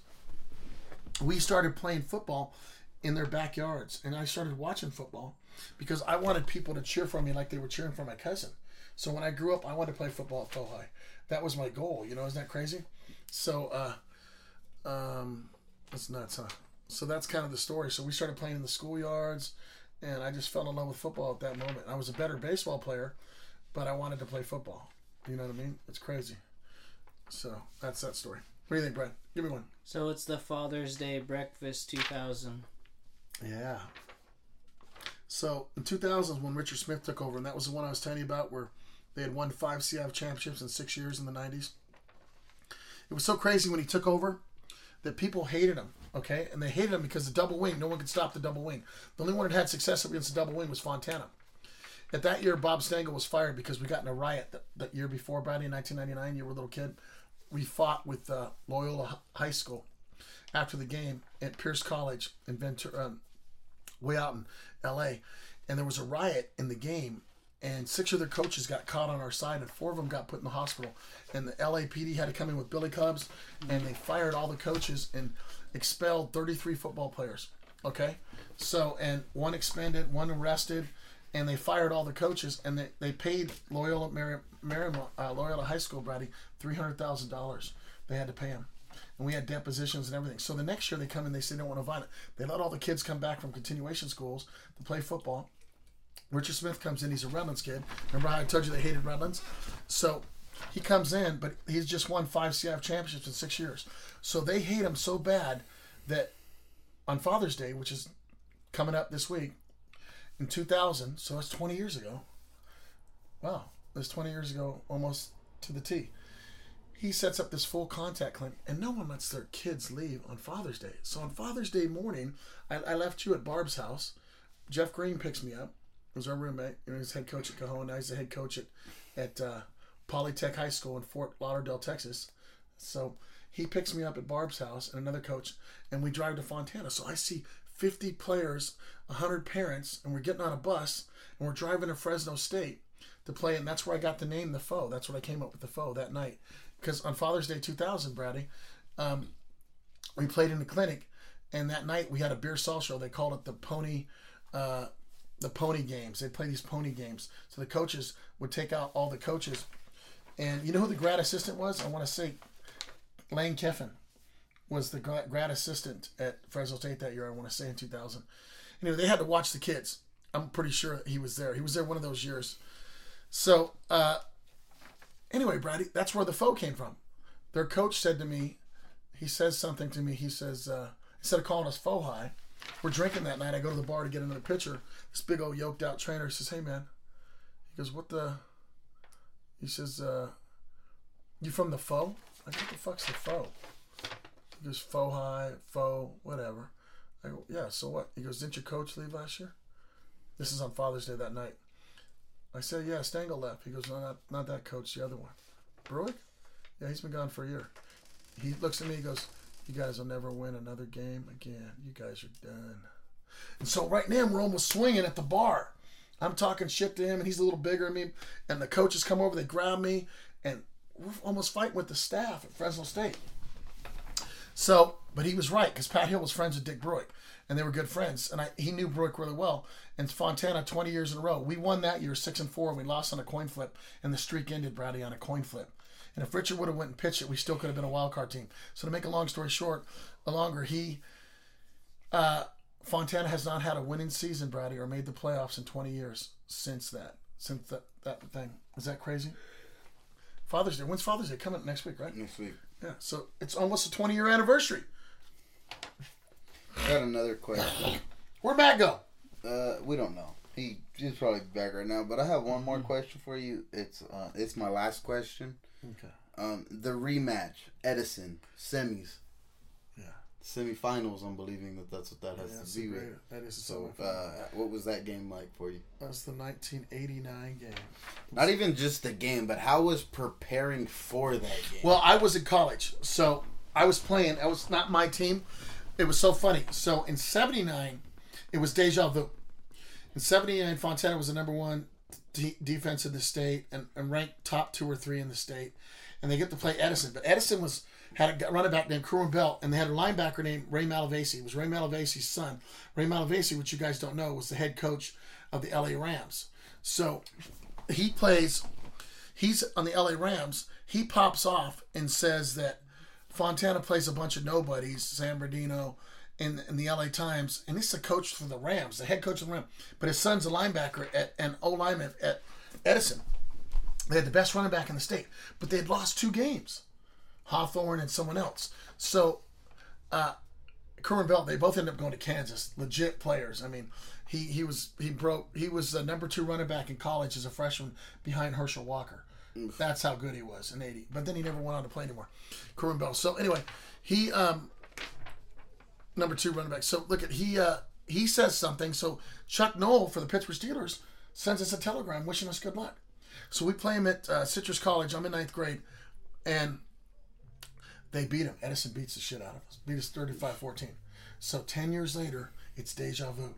We started playing football in their backyards, and I started watching football because I wanted people to cheer for me like they were cheering for my cousin. So when I grew up, I wanted to play football at Fohi. That was my goal. You know, isn't that crazy? So, uh, um, that's nuts, huh? So that's kind of the story. So we started playing in the schoolyards, and I just fell in love with football at that moment. I was a better baseball player, but I wanted to play football. You know what I mean? It's crazy. So that's that story. What do you think, Brad? Give me one. So it's the Father's Day breakfast 2000. Yeah. So in 2000 when Richard Smith took over, and that was the one I was telling you about, where they had won five CIF championships in six years in the 90s. It was so crazy when he took over that people hated him. Okay, and they hated him because the double wing, no one could stop the double wing. The only one that had success against the double wing was Fontana. At that year, Bob Stengel was fired because we got in a riot that, that year before, Brady, in 1999. You were a little kid. We fought with uh, Loyola High School after the game at Pierce College in Ventura, um, way out in L.A. And there was a riot in the game, and six of their coaches got caught on our side, and four of them got put in the hospital. And the LAPD had to come in with billy clubs, and they fired all the coaches and expelled 33 football players. Okay, so and one expended, one arrested, and they fired all the coaches, and they, they paid Loyola Mary, Marymount, uh, Loyola High School, Brady, three hundred thousand dollars. They had to pay him, and we had depositions and everything. So the next year they come in, they say they don't want to violent. They let all the kids come back from continuation schools to play football. Richard Smith comes in. He's a Redlands kid. Remember how I told you they hated Redlands? So he comes in, but he's just won five CIF championships in six years. So they hate him so bad that on Father's Day, which is coming up this week, in 2000, so that's 20 years ago. Wow, that's 20 years ago, almost to the T. He sets up this full contact clinic, and no one lets their kids leave on Father's Day. So on Father's Day morning, I, I left you at Barb's house. Jeff Green picks me up. He was our roommate. He was head coach at Cajon. Now he's the head coach at, at uh, Polytech High School in Fort Lauderdale, Texas. So he picks me up at Barb's house and another coach, and we drive to Fontana. So I see 50 players, 100 parents, and we're getting on a bus, and we're driving to Fresno State to play. And that's where I got the name The Foe. That's what I came up with The Foe that night. Because on Father's Day 2000, Brady, um, we played in the clinic, and that night we had a beer salt show. They called it the Pony. Uh, the pony games. They play these pony games. So the coaches would take out all the coaches. And you know who the grad assistant was? I want to say Lane Kiffin was the grad assistant at Fresno State that year. I want to say in 2000. Anyway, they had to watch the kids. I'm pretty sure he was there. He was there one of those years. So uh, anyway, Brady, that's where the foe came from. Their coach said to me, he says something to me. He says uh, instead of calling us foe high, we're drinking that night. I go to the bar to get another pitcher. This big old yoked out trainer says, "Hey man," he goes, "What the?" He says, uh, "You from the foe?" I "What the fuck's the foe?" He goes, "Foe high, foe, whatever." I go, "Yeah, so what?" He goes, "Didn't your coach leave last year?" This is on Father's Day that night. I said, "Yeah, Stengel left." He goes, "No, not not that coach, the other one." Bruich? Yeah, he's been gone for a year. He looks at me. He goes, "You guys will never win another game again. You guys are done." And so right now we're almost swinging at the bar. I'm talking shit to him, and he's a little bigger than me. And the coaches come over, they grab me, and we're almost fighting with the staff at Fresno State. So, but he was right because Pat Hill was friends with Dick Bruich, and they were good friends. And I, he knew Bruich really well. And Fontana, 20 years in a row, we won that year six and four. and We lost on a coin flip, and the streak ended, Brady, on a coin flip. And if Richard would have went and pitched it, we still could have been a wild card team. So to make a long story short, a longer he. Uh, Fontana has not had a winning season, Brady, or made the playoffs in 20 years since that. Since that, that thing. Is that crazy? Father's Day. When's Father's Day? Coming next week, right? Next week. Yeah. So it's almost a 20 year anniversary. I got another question. Where'd Matt go? Uh, we don't know. He he's probably back right now. But I have one more question for you. It's uh, it's my last question. Okay. Um, the rematch, Edison semis. Yeah. Semifinals. I'm believing that that's what that has that's to be with. that is So, so. uh, what was that game like for you? That's the 1989 game. Not even just the game, but how was preparing for that game? Well, I was in college, so I was playing. I was not my team. It was so funny. So in '79, it was deja vu. In '79, Fontana was the number one de- defense in the state and, and ranked top two or three in the state. And they get to play Edison, but Edison was had a running back named Kerwin Bell, and they had a linebacker named Ray Malavasi. It was Ray Malavasi's son. Ray Malavasi, which you guys don't know, was the head coach of the LA Rams. So he plays he's on the LA Rams. He pops off and says that Fontana plays a bunch of nobodies, San Bernardino, in, in the LA Times, and is a coach for the Rams, the head coach of the Rams. But his son's a linebacker at and O lineman at Edison. They had the best running back in the state, but they had lost two games, Hawthorne and someone else. So, uh, Kerwin Bell, they both ended up going to Kansas. Legit players. I mean, he he was he broke. He was the number two running back in college as a freshman behind Herschel Walker. That's how good he was in '80. But then he never went on to play anymore. Kerwin Bell. So anyway, he um number two running back. So look at he uh he says something. So Chuck Noll for the Pittsburgh Steelers sends us a telegram wishing us good luck. So we play him at uh, Citrus College. I'm in ninth grade, and they beat him. Edison beats the shit out of us. Beat us 35-14. So 10 years later, it's deja vu.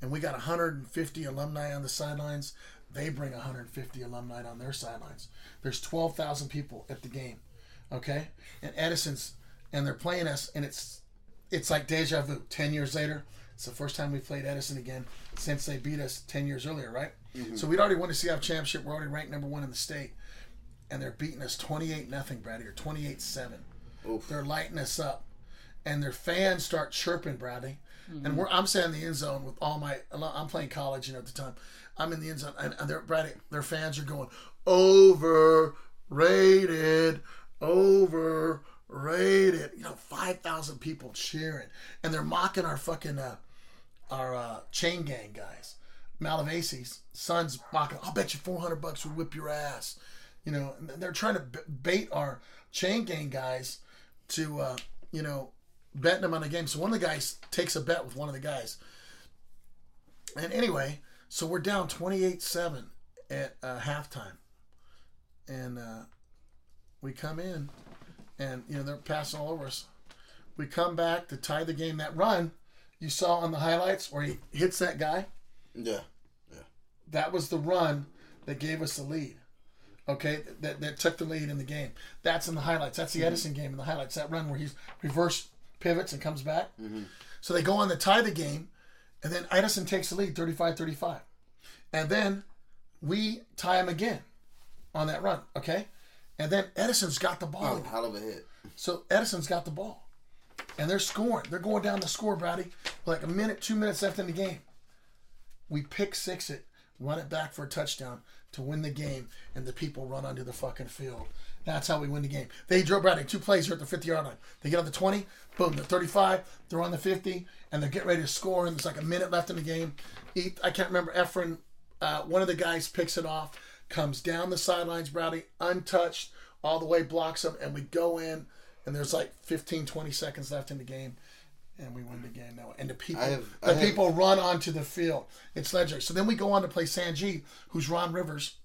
And we got 150 alumni on the sidelines. They bring 150 alumni on their sidelines. There's 12,000 people at the game. Okay? And Edison's and they're playing us and it's it's like deja vu. 10 years later, It's the first time we played Edison again since they beat us ten years earlier, right? Mm-hmm. So we'd already won the CIF championship. We're already ranked number one in the state, and they're beating us twenty eight nothing, Brady, or twenty eight seven. They're lighting us up, and their fans start chirping, Bradley. And we're, I'm standing in the end zone with all my. I'm playing college, you know, at the time. I'm in the end zone, and, and they're Bradley. Their fans are going overrated, overrated. You know, five thousand people cheering, and they're mocking our fucking uh, our uh, chain gang guys. Malavasi's son's mocking. I'll bet you four hundred bucks would whip your ass. You know, they're trying to bait our chain gang guys to uh, you know betting them on a game. So one of the guys takes a bet with one of the guys. And anyway, so we're down 28-7 at uh, halftime. And uh, we come in and you know they're passing all over us. We come back to tie the game. That run you saw on the highlights where he hits that guy, Yeah. Yeah. that was the run that gave us the lead. Okay, that, that took the lead in the game. That's in the highlights. That's the mm-hmm. Edison game in the highlights. That run where he's reverse pivots and comes back. Mm-hmm. So they go on to tie the game, and then Edison takes the lead 35 35. And then we tie him again on that run. Okay, and then Edison's got the ball. Oh, hell of a hit. So Edison's got the ball. And they're scoring. They're going down the score, Brady. Like a minute, two minutes left in the game. We pick six it, run it back for a touchdown to win the game, and the people run onto the fucking field. That's how we win the game. They drove Brady two plays here at the 50 yard line. They get on the 20, boom, they're 35, they're on the 50, and they're getting ready to score, and there's like a minute left in the game. I can't remember, Efren, uh, one of the guys picks it off, comes down the sidelines, Brady, untouched, all the way blocks him, and we go in, and there's like 15, 20 seconds left in the game. And we win the game that way. And the people, have- the people run onto the field. It's legendary. So then we go on to play San G, who's Ron Rivers,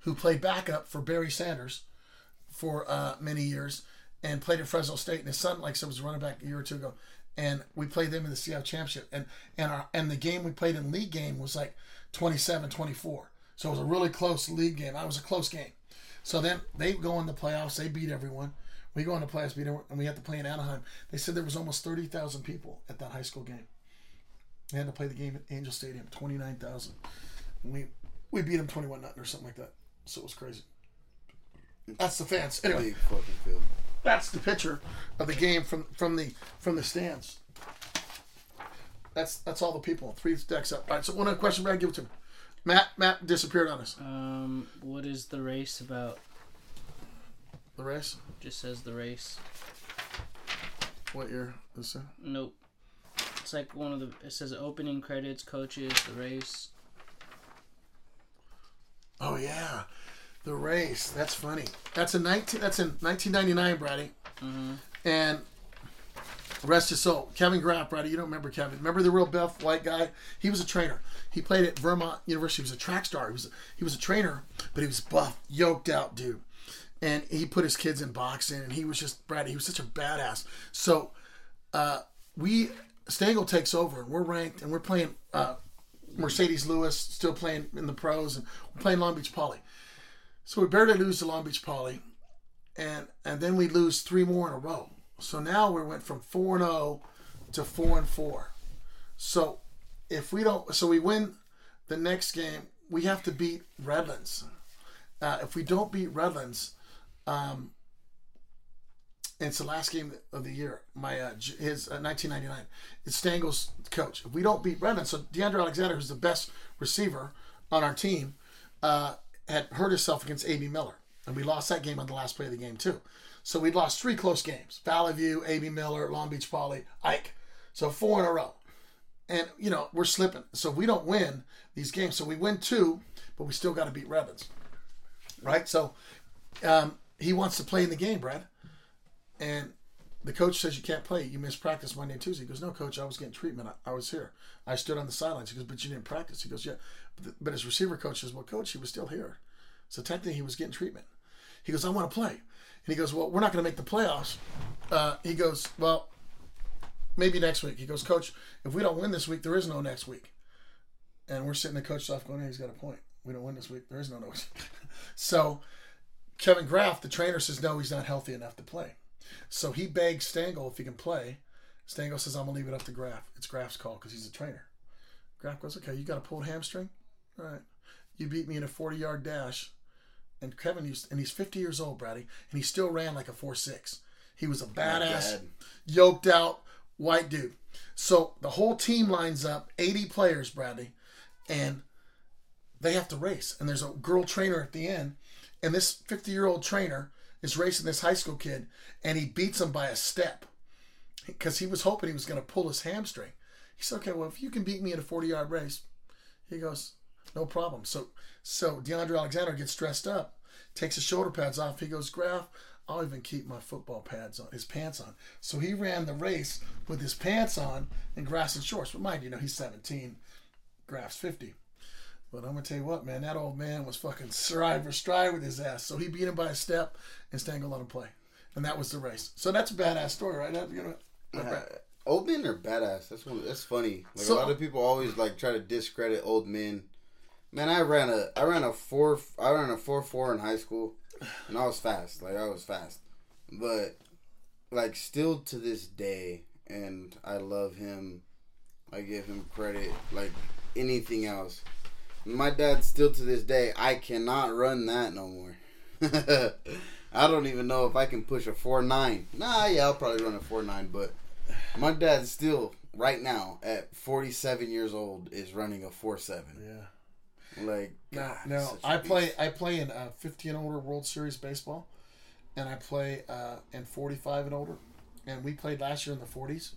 who played backup for Barry Sanders for uh, many years and played at Fresno State. And his son, like I said, was a running back a year or two ago. And we played them in the CIF championship. And and our and the game we played in league game was like 27-24. So it was a really close league game. It was a close game. So then they go in the playoffs. They beat everyone. We go in the playoffs, beat everyone, and we had to play in Anaheim. They said there was almost thirty thousand people at that high school game. They had to play the game at Angel Stadium, twenty nine thousand, and we we beat them twenty one nothing or something like that. So it was crazy. That's the fans. Anyway, fucking field. that's the picture of the game from from the from the stands. That's that's all the people. Three decks up. All right. So one other question, Brad, give it to me. Matt Matt disappeared on us. Um, what is the race about? The race. Just says the race. What year is it? Nope. It's like one of the. It says opening credits, coaches, the race. Oh yeah, the race. That's funny. That's in nineteen. That's in nineteen ninety nine, Brady. Mm-hmm. And rest his soul, Kevin Graff, Brady. You don't remember Kevin? Remember the real buff white guy? He was a trainer. He played at Vermont University. He was a track star. He was he was a trainer, but he was buff, yoked out dude. And he put his kids in boxing, and he was just Brady. He was such a badass. So uh, we Stengel takes over, and we're ranked, and we're playing uh, Marcedes Lewis, still playing in the pros, and we're playing Long Beach Poly. So we barely lose to Long Beach Poly, and and then we lose three more in a row. So now we went from four and zero to four and four. So if we don't, so we win the next game, we have to beat Redlands. Uh, if we don't beat Redlands, um, it's the last game of the year. My uh, his uh, 1999. It's Stangel's coach. If we don't beat Redlands, so DeAndre Alexander, who's the best receiver on our team, uh, had hurt himself against AB Miller, and we lost that game on the last play of the game too. So we lost three close games: Valley View, AB Miller, Long Beach Poly, Ike. So four in a row, and you know we're slipping. So we don't win these games. So we win two, but we still got to beat Redlands, right? So um, he wants to play in the game, Brad. And the coach says you can't play. You missed practice Monday and Tuesday. He goes, no, coach, I was getting treatment. I, I was here. I stood on the sidelines. He goes, but you didn't practice. He goes, yeah. But, the, but his receiver coach says, well, coach, he was still here. So technically, he was getting treatment. He goes, I want to play. And he goes, well, we're not going to make the playoffs. Uh, he goes, well, maybe next week. He goes, coach, if we don't win this week, there is no next week. And we're sitting the coach's off going, hey, he's got a point. We don't win this week. There is no next week. so Kevin Graff, the trainer, says, no, he's not healthy enough to play. So he begs Stengel if he can play, Stango says, I'm going to leave it up to Graff. It's Graff's call because he's a trainer. Graff goes, okay, you got a pulled hamstring? All right. You beat me in a 40 yard dash. And Kevin used, and he's 50 years old, Brady, and he still ran like a 4 6. He was a badass, bad. yoked out white dude. So the whole team lines up, 80 players, Bradley, and they have to race. And there's a girl trainer at the end, and this 50 year old trainer is racing this high school kid, and he beats him by a step because he was hoping he was going to pull his hamstring. He said, "Okay, well, if you can beat me in a 40 yard race," he goes, "No problem." So, so DeAndre Alexander gets dressed up, takes his shoulder pads off. He goes, "Graff, I'll even keep my football pads on, his pants on." So he ran the race with his pants on and grass and shorts. But mind you, know he's 17, Graff's 50. But I'm gonna tell you what, man, that old man was fucking stride for stride with his ass. So he beat him by a step, and Stangle let him play, and that was the race. So that's a badass story, right? You know, Uh, old men are badass. That's one. That's funny. Like So- a lot of people always like try to discredit old men. Man, I ran a I ran a four I ran a four four in high school, and I was fast. Like I was fast, but like still to this day, and I love him. I give him credit like anything else. My dad still to this day, I cannot run that no more. I don't even know if I can push a four nine. Nah, yeah, I'll probably run a four nine, but my dad still right now at forty seven years old is running a four seven. yeah. Like Now, God, now a I play. I play in uh, 50 and older World Series baseball, and I play uh, in 45 and older. And we played last year in the 40s.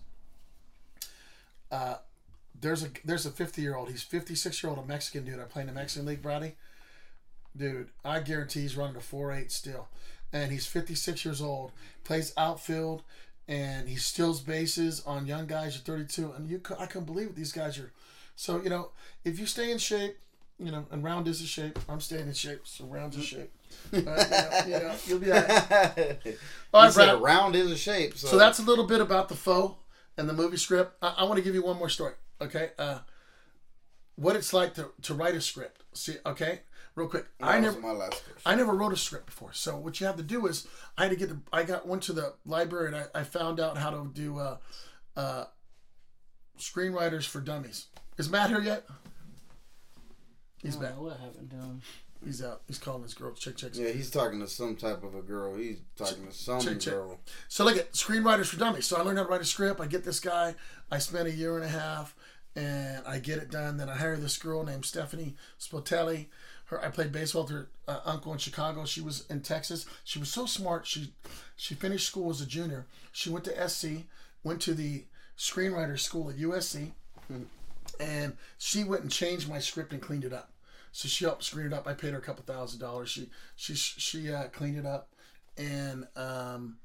Uh, there's a there's a 50 year old. He's 56 year old, a Mexican dude. I play in the Mexican League, Brady. Dude, I guarantee he's running a 4.8 still, and he's 56 years old. Plays outfield, and he steals bases on young guys You're 32. And you, I couldn't believe it. These guys are. So you know, if you stay in shape, you know, and round is a shape. I'm staying in shape, so round's a shape. Uh, you, know, you you'll be all right. All right, said Brad. round is a shape. So, So that's a little bit about the foe and the movie script. I, I want to give you one more story, okay? Uh, what it's like to, to write a script. See, okay, real quick. that I was never, my last question. I never wrote a script before. So what you have to do is, I had to get the, I got went to the library and I, I found out how to do uh, uh, screenwriters for dummies. Is Matt here yet? He's I back. what happened to him. He's out. He's calling his girl. Check, check. Yeah, he's talking to some type of a girl. He's talking to some check, check. girl. So look at screenwriters for dummies. So I learned how to write a script. I get this guy. I spent a year and a half, and I get it done. Then I hire this girl named Stephanie Spotelli. Her, I played baseball with her uh, uncle in Chicago. She was in Texas. She was so smart. She she finished school as a junior. She went to SC, went to the screenwriter school at USC, and she went and changed my script and cleaned it up. So she helped screen it up. I paid her a couple thousand dollars. She she she uh, cleaned it up, and um,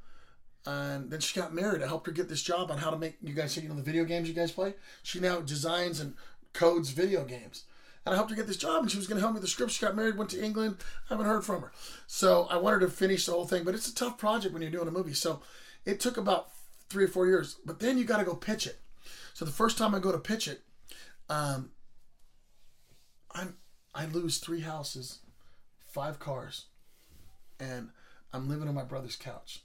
and then she got married. I helped her get this job on how to make you guys you know the video games you guys play. She now designs and codes video games. And I helped her get this job, and she was going to help me with the script. She got married, went to England. I haven't heard from her. So I wanted to finish the whole thing, but it's a tough project when you're doing a movie. So it took about three or four years. But then you got to go pitch it. So the first time I go to pitch it, um, I'm I lose three houses, five cars, and I'm living on my brother's couch.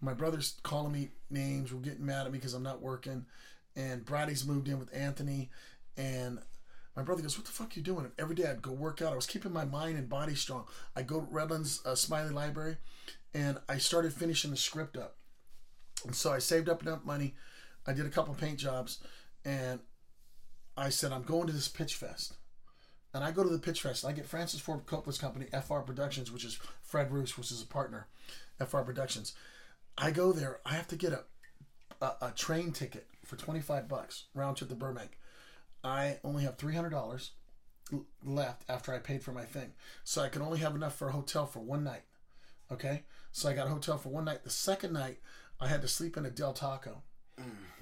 My brother's calling me names. We're getting mad at me because I'm not working. And Brady's moved in with Anthony. And my brother goes, "What the fuck are you doing?" Every day I'd go work out. I was keeping my mind and body strong. I go to Redlands uh, Smiley Library, and I started finishing the script up. And so I saved up enough money. I did a couple paint jobs, and I said, "I'm going to this pitch fest." And I go to the pitch fest. And I get Francis Ford Coppola's company, FR Productions, which is Fred Roos, which is a partner, FR Productions. I go there. I have to get a a, a train ticket for twenty five bucks round trip to Burbank. I only have three hundred dollars left after I paid for my thing, so I can only have enough for a hotel for one night. Okay, so I got a hotel for one night. The second night, I had to sleep in a Del Taco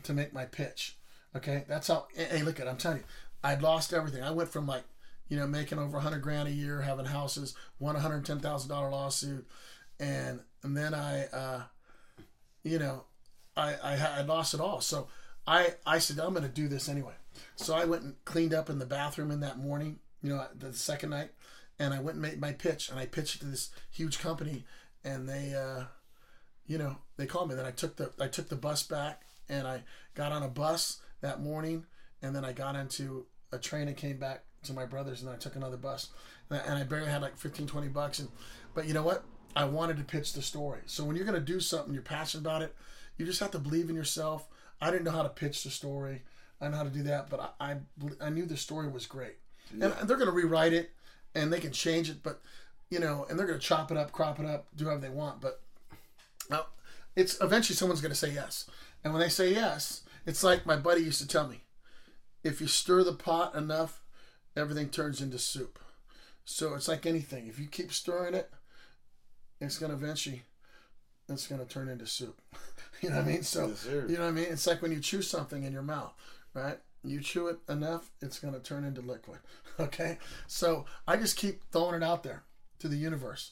to make my pitch. Okay, that's how. Hey, hey, look at, I'm telling you, I'd lost everything. I went from like, you know, making over hundred grand a year, having houses, won a hundred ten thousand dollar lawsuit, and and then I, uh, you know, I I, lost it all. So I I said I'm going to do this anyway. So I went and cleaned up in the bathroom in that morning, you know, the second night, and I went and made my pitch, and I pitched to this huge company, and they, uh, you know, they called me. Then I took the I took the bus back and I got on a bus that morning, and then I got into a train and came back to my brother's, and then I took another bus, and I, and I barely had like 15, 20 bucks, and but you know what? I wanted to pitch the story. So when you're gonna do something, you're passionate about it. You just have to believe in yourself. I didn't know how to pitch the story. I know how to do that, but I I, I knew the story was great, and they're gonna rewrite it, and they can change it, but you know, and they're gonna chop it up, crop it up, do whatever they want, but now, it's eventually someone's going to say yes. And when they say yes, it's like my buddy used to tell me if you stir the pot enough, everything turns into soup. So it's like anything. If you keep stirring it, it's going to eventually it's to turn into soup. you know what I mean? So Yes, you know what I mean? It's like when you chew something in your mouth, right? You chew it enough, it's going to turn into liquid. Okay? So I just keep throwing it out there to the universe.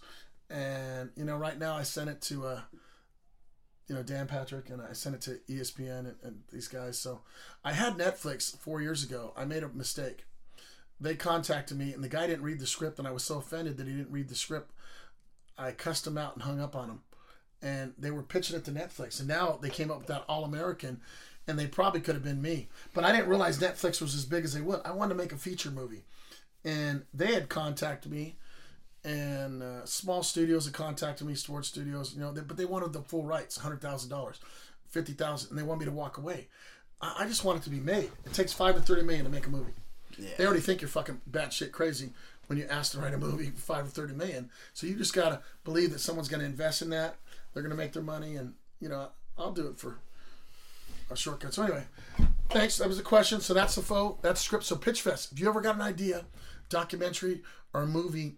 And you know, right now I sent it to uh you know Dan Patrick and I sent it to ESPN and, and these guys. So I had Netflix four years ago. I made a mistake. They contacted me and the guy didn't read the script and I was so offended that he didn't read the script. I cussed them out and hung up on them. And they were pitching it to Netflix. And now they came up with that All American and they probably could have been me. But I didn't realize Netflix was as big as they would. I wanted to make a feature movie. And they had contacted me and uh, small studios had contacted me, storage studios, you know, they, but they wanted the full rights, hundred thousand dollars, fifty thousand, and they want me to walk away. I, I just want it to be made. It takes five to thirty million to make a movie. Yeah. They already think you're fucking batshit crazy when you ask to write a movie five or thirty million. So you just gotta believe that someone's gonna invest in that. They're gonna make their money, and you know, I'll do it for a shortcut. So anyway, thanks. That was a question. So that's the Foe. That's script. So Pitch Fest. If you ever got an idea, documentary or movie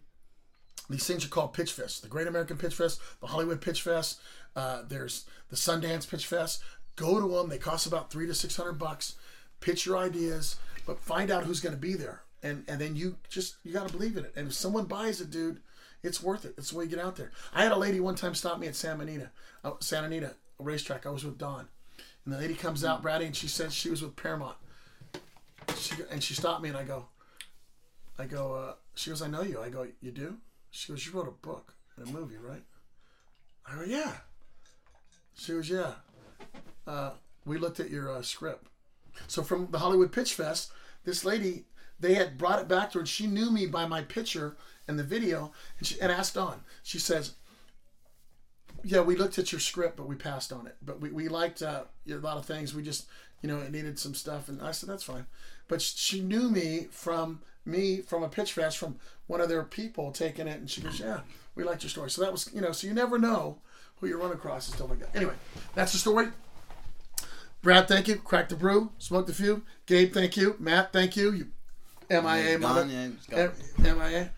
these things are called Pitch Fest. The Great American Pitch Fest, the Hollywood Pitch Fest. Uh, there's the Sundance Pitch Fest. Go to them. They cost about three to six hundred bucks. Pitch your ideas, but find out who's going to be there, and and then you just you got to believe in it. And if someone buys it, dude, it's worth it. It's the way you get out there. I had a lady one time stop me at San Anita, uh, Santa Anita racetrack. I was with Don, and the lady comes out, Brady, and she said she was with Paramount. She and she stopped me, and I go, I go. Uh, she goes, I know you. I go, you do? She goes, you wrote a book a movie, right? I go, yeah. She goes, yeah. Uh, we looked at your uh, script. So from the Hollywood Pitch Fest, this lady, they had brought it back to her. And she knew me by my picture and the video, and, she, and asked on. She says, yeah, we looked at your script, but we passed on it. But we, we liked uh, a lot of things. We just, you know, it needed some stuff. And I said, that's fine. But she knew me from me from a pitch fest from one of their people taking it. And she goes, yeah, we liked your story. So that was, you know, so you never know who you run across and stuff like that. Anyway, that's the story. Brad, thank you. Crack the brew. Smoked a few. Gabe, thank you. Matt, thank you. You MIA, Gone, mother. yeah, just got- M- MIA.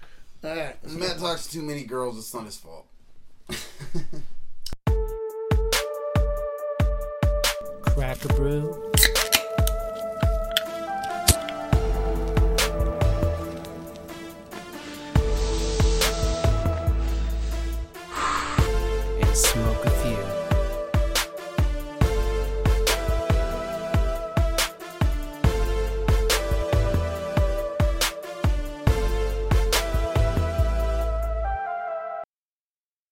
All right. Matt talks to too many girls. It's not his fault. Crack a Brew.